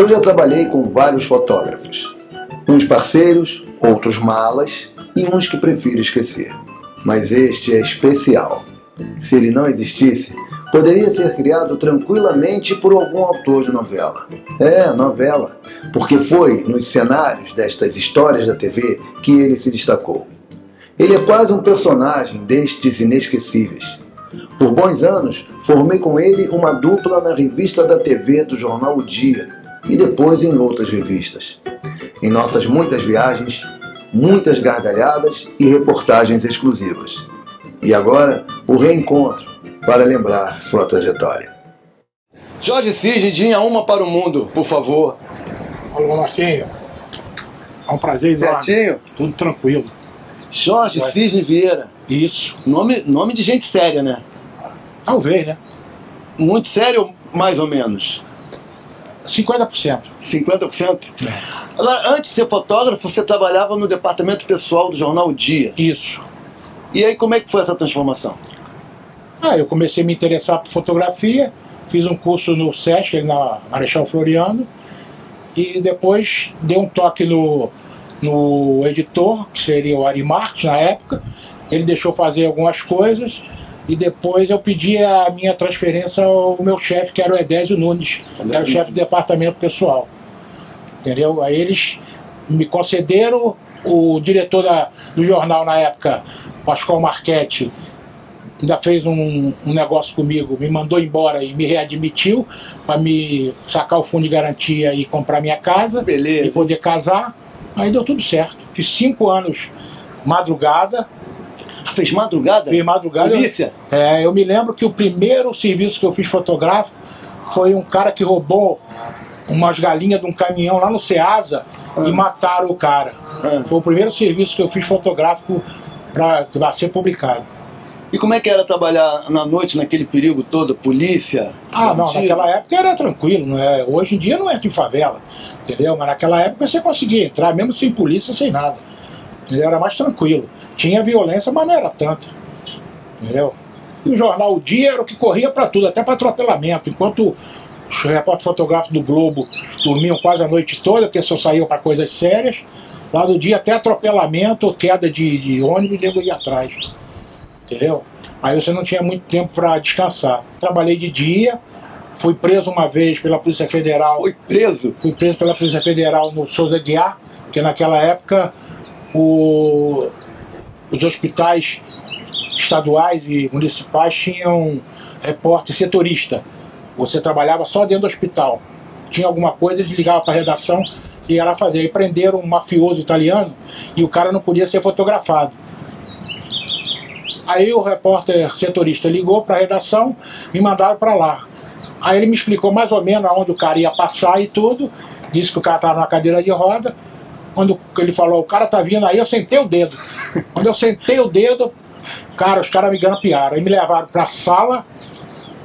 Eu já trabalhei com vários fotógrafos. Uns parceiros, outros malas e uns que prefiro esquecer. Mas este é especial. Se ele não existisse, poderia ser criado tranquilamente por algum autor de novela. É, novela, porque foi nos cenários destas histórias da TV que ele se destacou. Ele é quase um personagem destes inesquecíveis. Por bons anos, formei com ele uma dupla na revista da TV do jornal O Dia e depois em outras revistas. Em nossas muitas viagens, muitas gargalhadas e reportagens exclusivas. E agora, o reencontro para lembrar sua trajetória. Jorge Cisne, dinha uma para o mundo, por favor. Alô, Marquinho. É um prazer enorme. Certinho? Tudo tranquilo. Jorge Vai. Cisne Vieira. Isso. Nome, nome de gente séria, né? Talvez, né? Muito sério, mais ou menos. 50%. 50%? Agora, antes de ser fotógrafo, você trabalhava no departamento pessoal do jornal O Dia. Isso. E aí, como é que foi essa transformação? Ah, eu comecei a me interessar por fotografia, fiz um curso no SESC, na Marechal Floriano, e depois dei um toque no, no editor, que seria o Ari Marques na época. Ele deixou fazer algumas coisas e depois eu pedi a minha transferência ao meu chefe, que era o Edésio Nunes, que era o chefe do departamento pessoal. Entendeu? Aí eles me concederam, o diretor da, do jornal na época, Pascoal Marchetti, ainda fez um, um negócio comigo, me mandou embora e me readmitiu para me sacar o fundo de garantia e comprar minha casa Beleza. e poder casar. Aí deu tudo certo. Fiz cinco anos madrugada, Fez madrugada? fiz madrugada. Polícia? É, eu me lembro que o primeiro serviço que eu fiz fotográfico foi um cara que roubou umas galinhas de um caminhão lá no Ceasa e mataram o cara. Ah. Foi o primeiro serviço que eu fiz fotográfico para ser publicado. E como é que era trabalhar na noite, naquele perigo todo? Polícia? Ah, não, bandido? naquela época era tranquilo, não é? Hoje em dia não entra em favela, entendeu? Mas naquela época você conseguia entrar, mesmo sem polícia, sem nada. Entendeu? Era mais tranquilo. Tinha violência, mas não era tanto. Entendeu? E o jornal O Dia era o que corria para tudo, até para atropelamento. Enquanto os repórteres fotográficos do Globo dormiam quase a noite toda, porque só saíam para coisas sérias, lá no dia até atropelamento ou queda de, de ônibus, nego ia atrás. Entendeu? Aí você não tinha muito tempo para descansar. Trabalhei de dia, fui preso uma vez pela Polícia Federal. Foi preso? Fui preso pela Polícia Federal no Souza Guiar, que naquela época o- os hospitais estaduais e municipais tinham repórter setorista. Você trabalhava só dentro do hospital. Tinha alguma coisa, eles ligavam para a redação e ia lá fazer. Aí prenderam um mafioso italiano e o cara não podia ser fotografado. Aí o repórter setorista ligou para a redação, me mandaram para lá. Aí ele me explicou mais ou menos aonde o cara ia passar e tudo. Disse que o cara estava na cadeira de roda. Quando ele falou, o cara tá vindo aí, eu sentei o dedo. Quando eu sentei o dedo, cara, os caras me grampearam. Aí me levaram para a sala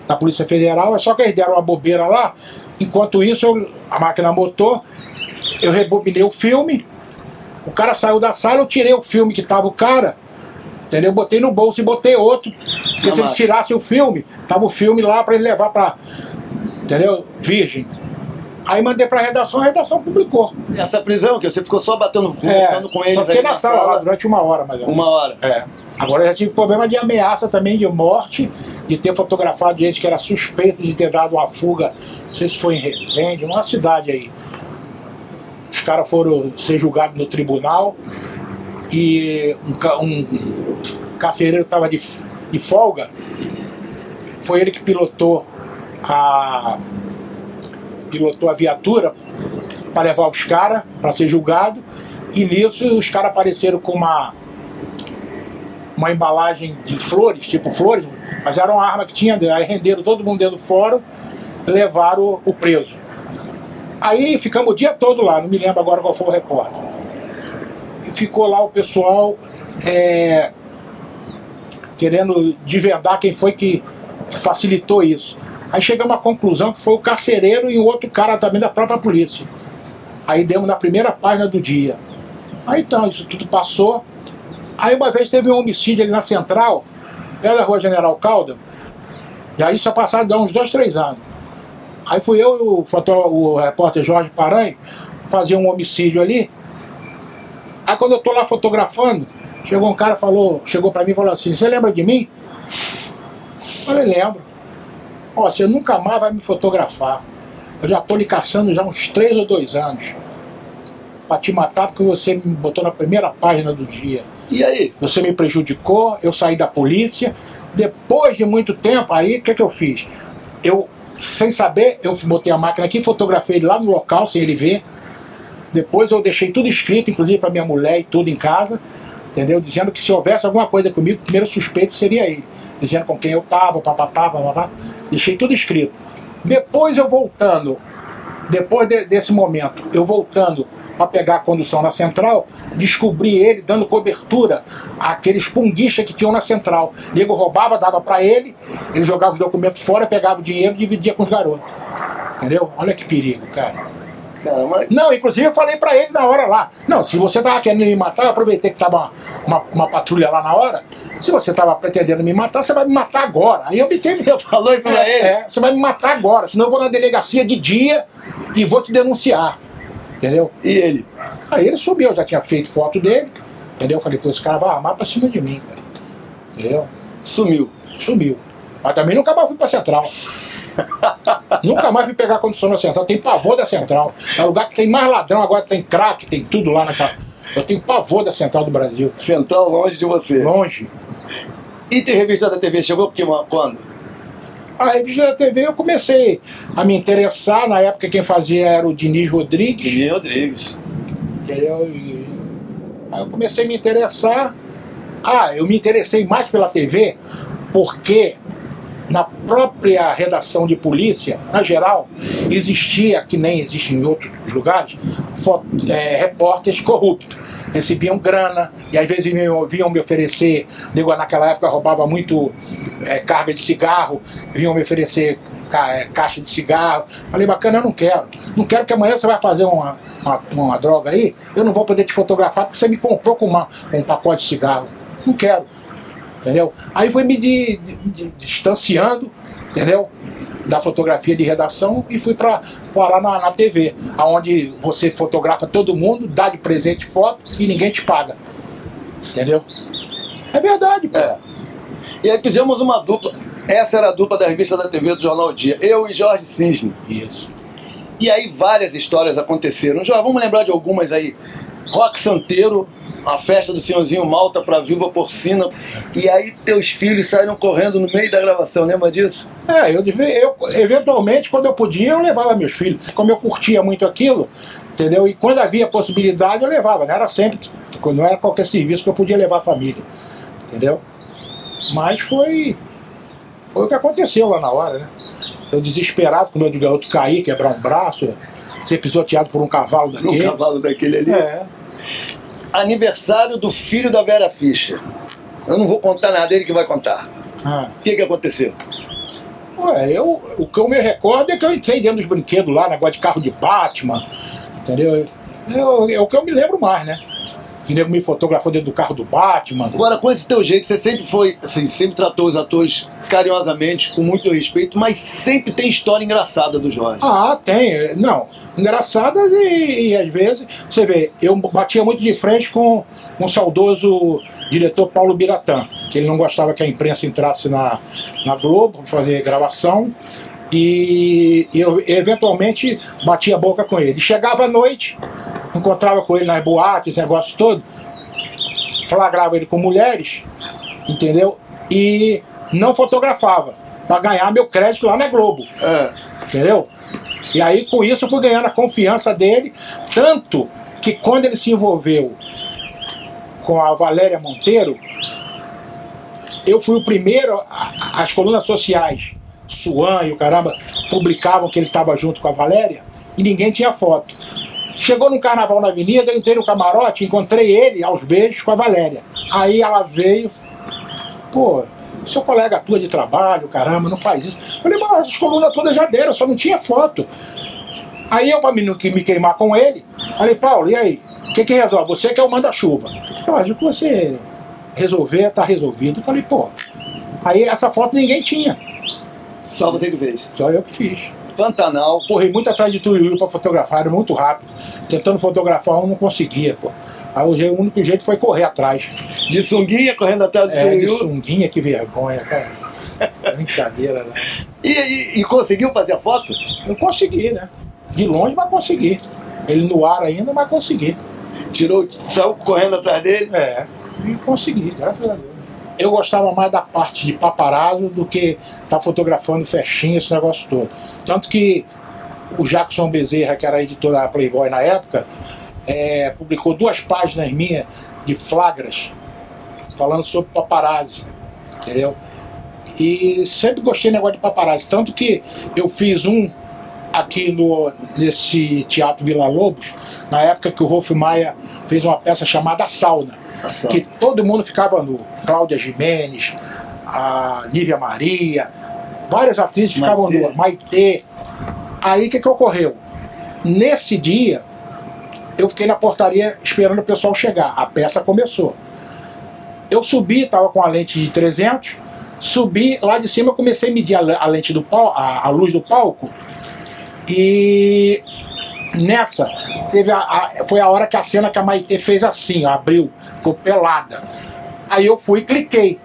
da Polícia Federal, é só que eles deram uma bobeira lá. Enquanto isso, eu- a máquina motor, eu rebobinei o filme. O cara saiu da sala, eu tirei o filme que tava o cara, entendeu? Botei no bolso e botei outro. Porque se eles tirassem o filme, tava o filme lá para ele levar para, entendeu? Virgem. Aí mandei para a redação, a redação publicou. Essa prisão, que você ficou só batendo, conversando com eles É, só fiquei aí na sala, lá durante uma hora, mais ou menos. Uma hora. É. Agora eu já tive problema de ameaça também, de morte, de ter fotografado gente que era suspeito de ter dado uma fuga, não sei se foi em Resende, uma cidade aí. Os caras foram ser julgados no tribunal e um, um carcereiro estava de, de folga, foi ele que pilotou a pilotou a viatura para levar os caras para ser julgado e nisso os caras apareceram com uma uma embalagem de flores, tipo flores, mas era uma arma que tinha. Aí renderam todo mundo dentro do fórum levaram o, preso. Aí ficamos o dia todo lá, não me lembro agora qual foi o repórter. Ficou lá o pessoal é, querendo desvendar quem foi que facilitou isso. Aí chegamos à conclusão que foi o carcereiro e o outro cara também da própria polícia. Aí demos na primeira página do dia. Aí então, isso tudo passou. Aí uma vez teve um homicídio ali na central, perto da rua General Calda, e aí isso é passado uns dois, três anos. Aí fui eu e o, foto, o repórter Jorge Paranho fazer um homicídio ali. Aí quando eu tô lá fotografando, chegou um cara falou, chegou para mim e falou assim, você lembra de mim? Eu falei, lembro. Ó, você nunca mais vai me fotografar. Eu já tô lhe caçando já uns três ou dois anos. Pra te matar porque você me botou na primeira página do dia. E aí? Você me prejudicou, eu saí da polícia. Depois de muito tempo, aí o que, que eu fiz? Eu, sem saber, eu botei a máquina aqui, fotografei ele lá no local, sem ele ver. Depois eu deixei tudo escrito, inclusive para minha mulher e tudo em casa, entendeu? Dizendo que se houvesse alguma coisa comigo, o primeiro suspeito seria ele. Dizendo com quem eu tava, papapá, papapá. Deixei tudo escrito. Depois eu voltando, depois de, desse momento, eu voltando para pegar a condução na central, descobri ele dando cobertura àqueles punguistas que tinham na central. O nego roubava, dava para ele, ele jogava os documentos fora, pegava o dinheiro e dividia com os garotos. Entendeu? Olha que perigo, cara. Cara, Não, inclusive eu falei pra ele na hora lá. Não, se você tava querendo me matar, eu aproveitei que tava uma, uma, uma patrulha lá na hora. Se você tava pretendendo me matar, você vai me matar agora. Aí eu obtei Eu falou isso pra é, ele? É, você vai me matar agora, senão eu vou na delegacia de dia e vou te denunciar. Entendeu? E ele? Aí ele subiu, eu já tinha feito foto dele. Entendeu? Eu falei, pô, esse cara vai armar pra cima de mim. Cara. Entendeu? Sumiu. Sumiu. Mas também nunca mais fui pra central. Nunca mais fui pegar condução na central. Tem pavor da central. É o lugar que tem mais ladrão, agora tem crack, tem tudo lá naquela. Eu tenho pavor da central do Brasil. Central longe de você. Longe. E tem revista da TV chegou porque, quando? A revista da TV eu comecei a me interessar. Na época quem fazia era o Diniz Rodrigues. Diniz Rodrigues. Entendeu? E aí eu comecei a me interessar. Ah, eu me interessei mais pela TV porque na própria redação de polícia, na geral, existia, que nem existe em outros lugares, é, repórteres corruptos. Recebiam grana e às vezes vinham, vinham me oferecer, nego naquela época roubava muito é, carga de cigarro, vinham me oferecer ca, é, caixa de cigarro. Falei, bacana, eu não quero. Não quero que amanhã você vai fazer uma, uma, uma droga aí, eu não vou poder te fotografar porque você me comprou com uma, um pacote de cigarro. Não quero entendeu? Aí foi me de, de, de, distanciando, entendeu? Da fotografia de redação e fui para lá na, na TV, aonde você fotografa todo mundo, dá de presente foto e ninguém te paga, entendeu? É verdade, pô. É. E aí fizemos uma dupla. Essa era a dupla da revista da TV do Jornal Dia. Eu e Jorge Cisne. Isso. E aí várias histórias aconteceram. Jorge, vamos lembrar de algumas aí. Rock Santeiro, a festa do senhorzinho Malta pra Viva Porcina. E aí teus filhos saíram correndo no meio da gravação, lembra disso? É, eu, eu eventualmente, quando eu podia, eu levava meus filhos. Como eu curtia muito aquilo, entendeu? E quando havia possibilidade, eu levava. Não era sempre, não era qualquer serviço que eu podia levar a família. Entendeu? Mas foi. Foi o que aconteceu lá na hora, né? Eu desesperado com o meu de garoto cair, quebrar um braço, ser pisoteado por um cavalo daquele. Um cavalo daquele ali? É. Aniversário do filho da Vera Fischer. Eu não vou contar nada, ele que vai contar. Ah. O que, que aconteceu? Ué, eu, o que eu me recordo é que eu entrei dentro dos brinquedos lá, negócio de carro de Batman, entendeu? Eu, é o que eu me lembro mais, né? Que nego me fotografou dentro do carro do Batman. Agora, com esse teu jeito, você sempre foi, assim, sempre tratou os atores carinhosamente, com muito respeito, mas sempre tem história engraçada do Jorge. Ah, tem. Não, engraçadas e, e às vezes, você vê, eu batia muito de frente com um saudoso diretor Paulo Biratã, que ele não gostava que a imprensa entrasse na, na Globo para fazer gravação e eu eventualmente batia a boca com ele. Chegava à noite, encontrava com ele nas boates, negócios todo, flagrava ele com mulheres, entendeu? E não fotografava, para ganhar meu crédito lá na Globo. É. Entendeu? E aí com isso eu fui ganhando a confiança dele, tanto que quando ele se envolveu com a Valéria Monteiro, eu fui o primeiro, as colunas sociais, Suan e o caramba, publicavam que ele estava junto com a Valéria e ninguém tinha foto. Chegou no carnaval na avenida, eu entrei no camarote, encontrei ele aos beijos com a Valéria. Aí ela veio, pô, seu colega tua de trabalho, caramba, não faz isso. Eu falei, mas as colunas todas já deram, só não tinha foto. Aí eu, pra me, me queimar com ele, falei, Paulo, e aí? O que que resolve? Você que é o manda-chuva. Eu acho que você resolver, tá resolvido. Eu falei, pô. Aí essa foto ninguém tinha. Só você que fez. Só eu que fiz. Pantanal. Corri muito atrás de Tuiuiu pra fotografar, era muito rápido. Tentando fotografar um, não conseguia, pô. Aí o o único jeito foi correr atrás. De sunguinha, correndo atrás do É, de sunguinha, que vergonha, cara. Brincadeira, né? E, e- e conseguiu fazer a foto? Eu consegui, né? De longe, mas consegui. Ele no ar ainda, mas consegui. Tirou, saiu correndo atrás dele. É, e consegui, graças a Deus. Eu gostava mais da parte de paparazzo do que estar fotografando festinha, esse negócio todo. Tanto que o Jackson Bezerra, que era editor da Playboy na época, é, publicou duas páginas minhas de flagras falando sobre paparazzi, entendeu? E sempre gostei do negócio de paparazzi. Tanto que eu fiz um aqui no, nesse Teatro Vila Lobos, na época que o Rolf Maia fez uma peça chamada Sauna, Sauna. que todo mundo ficava nu. Cláudia Jimenez, a Nívia Maria, várias atrizes ficavam Maitê. nuas, Maitê. Aí o que, que ocorreu? Nesse dia, eu fiquei na portaria esperando o pessoal chegar. A peça começou. Eu subi, estava com a lente de 300, subi lá de cima, eu comecei a medir a, le- a lente do pau, a, a luz do palco, e nessa teve a, a- foi a hora que a cena que a Maitê fez assim, ó, abriu, ficou pelada. Aí eu fui e cliquei.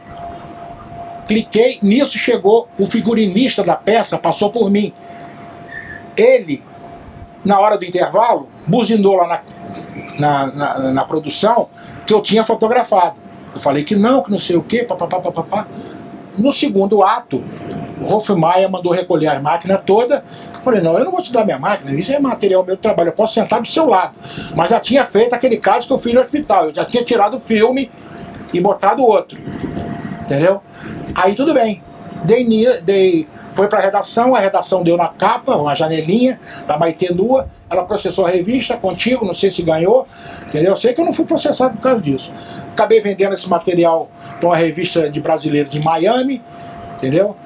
Cliquei, nisso chegou o figurinista da peça, passou por mim. Ele, na hora do intervalo, buzinou lá na, na, na, na produção que eu tinha fotografado. Eu falei que não, que não sei o quê, papapá, papapá. No segundo ato, o Rolf Maia mandou recolher as máquinas todas. Falei, não, eu não vou te dar minha máquina, isso é material meu trabalho, eu posso sentar do seu lado. Mas já tinha feito aquele caso que eu fiz no hospital, eu já tinha tirado o filme e botado outro. Entendeu? Aí tudo bem. Dei, dei, foi pra redação, a redação deu na capa, uma janelinha da Maitê nua, ela processou a revista contigo, não sei se ganhou, entendeu? Eu sei que eu não fui processado por causa disso. Acabei vendendo esse material para uma revista de brasileiros de Miami, entendeu?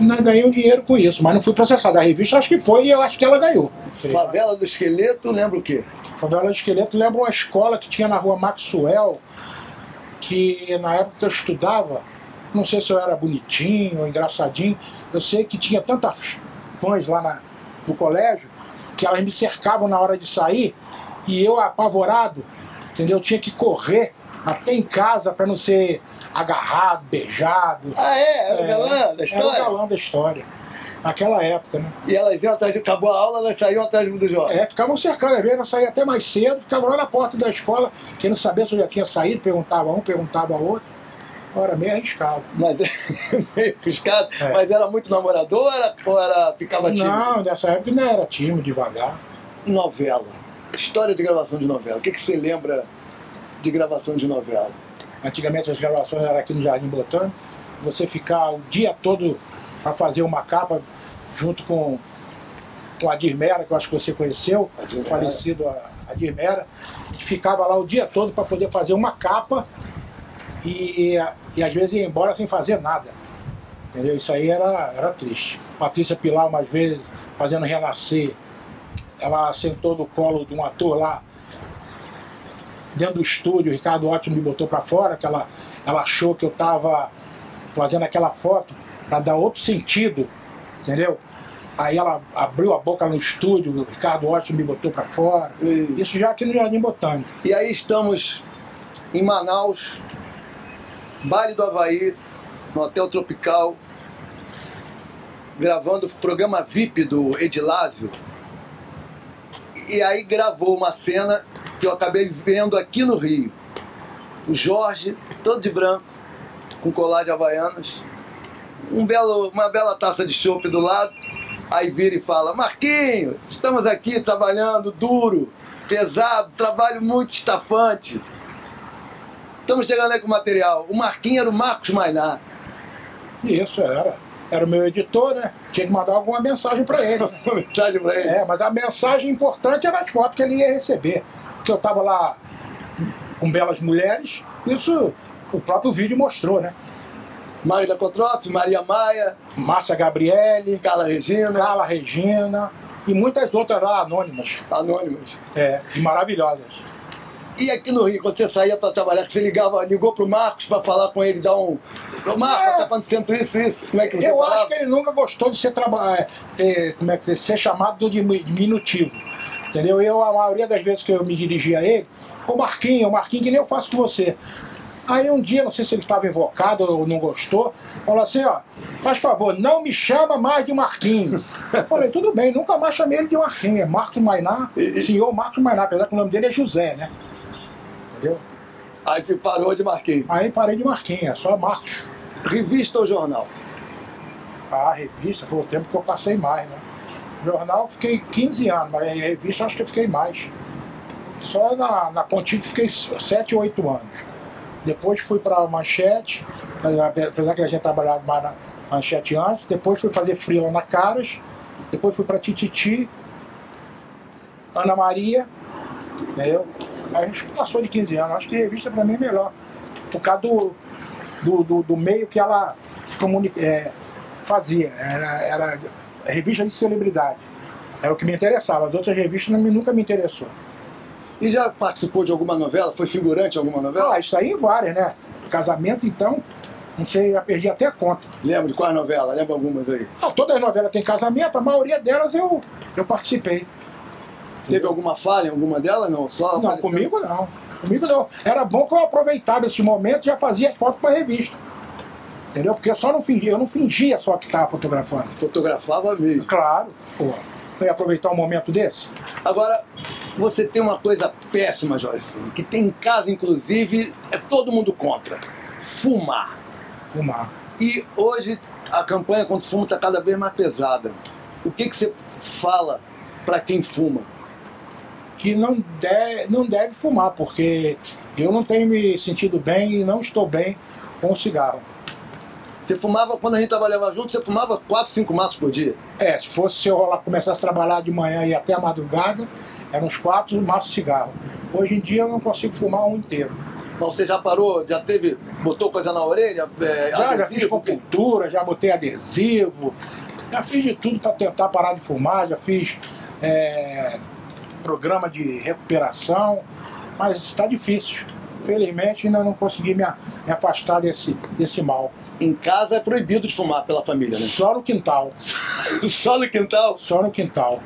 Ganhei um dinheiro com isso, mas não fui processado. A revista acho que foi e eu acho que ela ganhou. Favela do Esqueleto, lembra o quê? Favela do Esqueleto lembra uma escola que tinha na rua Maxwell, que na época que eu estudava, não sei se eu era bonitinho ou engraçadinho, eu sei que tinha tantas fãs lá na- no colégio que elas me cercavam na hora de sair e eu apavorado, entendeu? Eu tinha que correr até em casa para não ser agarrado, beijado. Ah, é? Era o É, galã da Era o história? galã da história. Naquela época, né? E elas iam atrás, de- acabou a aula, elas saíam atrás do jovem. É, ficavam cercando, às vezes eu saía até mais cedo, ficava lá na porta da escola, querendo saber se eu já tinha saído, perguntava um, perguntava outro. Ora, meio arriscado. Mas meio arriscado. É. Mas era muito namoradora ou era, ficava tímido? Não, nessa época não era tímido, devagar. Novela. História de gravação de novela. O que, que você lembra de gravação de novela? Antigamente as gravações eram aqui no Jardim Botânico, você ficar o dia todo para fazer uma capa junto com, com a Dirmera, que eu acho que você conheceu, o falecido a, a Dirmera, que ficava lá o dia todo para poder fazer uma capa e, e às vezes ia embora sem fazer nada. Entendeu? Isso aí era, era triste. Patrícia Pilar, umas vezes, fazendo renascer, ela sentou no colo de um ator lá, dentro do estúdio, o Ricardo Ótimo me botou para fora, que ela, ela achou que eu estava fazendo aquela foto para dar outro sentido, entendeu? Aí ela abriu a boca no estúdio, o Ricardo Ótimo me botou para fora. E, Isso já aqui no Jardim Botânico. e aí estamos em Manaus, Baile do Havaí, no Hotel Tropical, gravando o programa VIP do Edilásio. E aí gravou uma cena que eu acabei vendo aqui no Rio. O Jorge, todo de branco, com colar de havaianas, um belo, uma bela taça de chopp do lado, aí vira e fala, Marquinhos, estamos aqui trabalhando duro, pesado, trabalho muito estafante. Estamos chegando aí com material. O Marquinhos era o Marcos Mainá. Isso era. Era o meu editor, né? Tinha que mandar alguma mensagem para ele. Uma mensagem pra ele. É, mas a mensagem importante era as fotos que ele ia receber. Porque eu estava lá com belas mulheres, isso o próprio vídeo mostrou, né? Magda Cotroff, Maria Maia, Márcia Gabriele, Carla Regina, Carla Regina e muitas outras lá anônimas. anônimas. É, e maravilhosas. E aqui no Rio, quando você saía para trabalhar, que você ligava, ligou pro Marcos para falar com ele, dar um. Ô Marcos, É. tá acontecendo isso, isso. Como é que você Eu falava? acho que ele nunca gostou de ser, traba- é, ter- como é que ser chamado do dimi- diminutivo. Entendeu? Eu, a maioria das vezes que eu me dirigia a ele, ô Marquinho, ô Marquinho, que nem eu faço com você. Aí um dia, não sei se ele estava invocado ou não gostou, falou assim, ó, faz favor, não me chama mais de Marquinho. Eu falei, tudo bem, nunca mais chamei ele de Marquinho, é Marcos Mainá, senhor Marcos Mainá, apesar que o nome dele é José, né? Entendeu? Aí parou de Marquinhos. Aí parei de Marquinho, é só Marcos. Revista ou jornal? A revista foi o tempo que eu passei mais, né? Jornal fiquei 15 anos, mas a revista acho que eu fiquei mais. Só na, na Contigo fiquei 7 ou 8 anos. Depois fui para Manchete, apesar que a gente trabalhava mais na Manchete antes. Depois fui fazer freela na Caras. Depois fui para Tititi, Ana Maria, entendeu? A gente passou de 15 anos. Acho que revista para mim é melhor. Por causa do, do, do, do meio que ela comunica, é, fazia. Era, era revista de celebridade. Era o que me interessava. As outras revistas não nunca me interessou. E já participou de alguma novela? Foi figurante em alguma novela? Ah, isso aí várias, né? Casamento, então, não sei, já perdi até a conta. Lembra de qual novela? Lembra algumas aí? Ah, todas as novelas têm casamento, a maioria delas eu, eu participei. Teve alguma falha em alguma delas? Não, só Não, apareceu- comigo não. Comigo não. Era bom que eu aproveitava esse momento e já fazia foto para revista. Entendeu? Porque eu só não fingia, eu não fingia só que estava fotografando. Fotografava mesmo. Claro, pô. Eu ia aproveitar um momento desse? Agora, você tem uma coisa péssima, Joyce, que tem em casa, inclusive, é todo mundo contra. Fumar. Fumar. E hoje a campanha contra o fumo está cada vez mais pesada. O que, que você fala para quem fuma? Que não deve, não deve fumar, porque eu não tenho me sentido bem e não estou bem com o cigarro. Você fumava, quando a gente trabalhava junto, você fumava 4, 5 maços por dia. É, se fosse se eu lá começasse a trabalhar de manhã e até a madrugada, eram uns quatro maços de cigarro. Hoje em dia eu não consigo fumar um inteiro. Mas você já parou, já teve, botou coisa na orelha? É, Já, já adesivo? fiz compultura, já botei adesivo, já fiz de tudo para tentar parar de fumar, já fiz é, programa de recuperação, mas está difícil. Felizmente ainda não consegui me, a- me afastar desse, desse mal. Em casa é proibido de fumar pela família, né? Só no quintal, Só no quintal, só no quintal.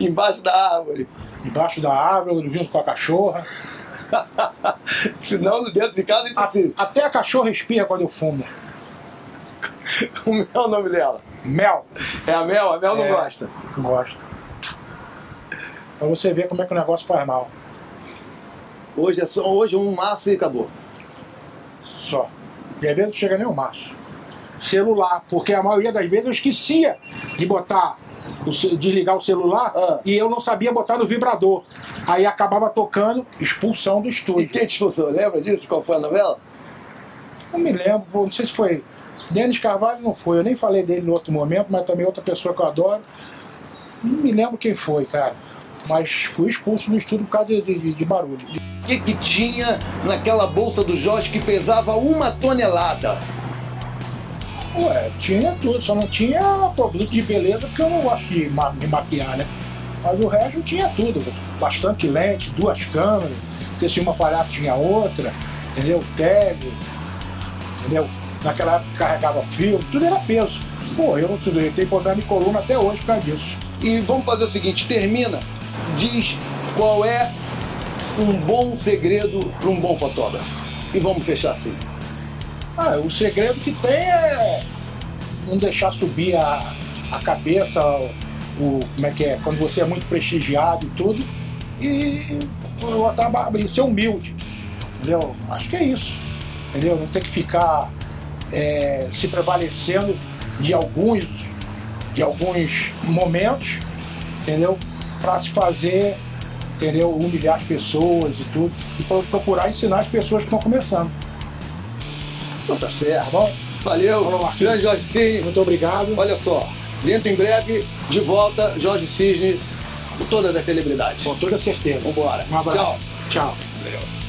embaixo da árvore. Debaixo da árvore, junto com a cachorra. Senão, dentro de casa é A- impossível. até a cachorra espia quando eu fumo. Como é o nome dela? Mel. É a Mel? A Mel não É. gosta. Não gosto. Pra você ver como é que o negócio faz mal. Hoje é só hoje um maço e acabou. Só. E às vezes não chega nem o maço. Celular, porque a maioria das vezes eu esquecia de botar, o ce- desligar o celular Ah. e eu não sabia botar no vibrador. Aí acabava tocando expulsão do E estúdio. quem te expulsou? Lembra disso? Qual foi a novela? Não me lembro, não sei se foi. Denis Carvalho não foi, eu nem falei dele no outro momento, mas também outra pessoa que eu adoro. Não me lembro quem foi, cara. Mas fui expulso do estúdio por causa de, de- de barulho. O que, que tinha naquela bolsa do Jorge que pesava uma tonelada? Ué, tinha tudo, só não tinha produto de beleza porque eu não gosto de, ma de maquiar, né? Mas o resto tinha tudo. Bastante lente, duas câmeras, porque se uma falhasse tinha outra, entendeu? Tag, entendeu? Naquela época carregava filme, tudo era peso. Pô, eu não eu tenho problema de coluna até hoje por causa disso. E vamos fazer o seguinte: termina, diz qual é um bom segredo para um bom fotógrafo. E vamos fechar assim. Ah, o segredo que tem é não deixar subir a, a cabeça, o, o- como é que é, quando você é muito prestigiado e tudo, e botar, ba- e ser humilde, entendeu? Acho que é isso, entendeu? Não ter que ficar é, se prevalecendo de alguns, de alguns momentos, entendeu? Para se fazer, entendeu? Humilhar as pessoas e tudo, e pro- procurar ensinar as pessoas que estão começando. Então tá certo. Tá bom? Valeu, grande Jorge Cisne. Muito obrigado. Olha só, dentro em breve, de volta, Jorge Cisne, com todas as celebridades. Com toda certeza. Vambora. Um abraço. Tchau. Tchau. Valeu.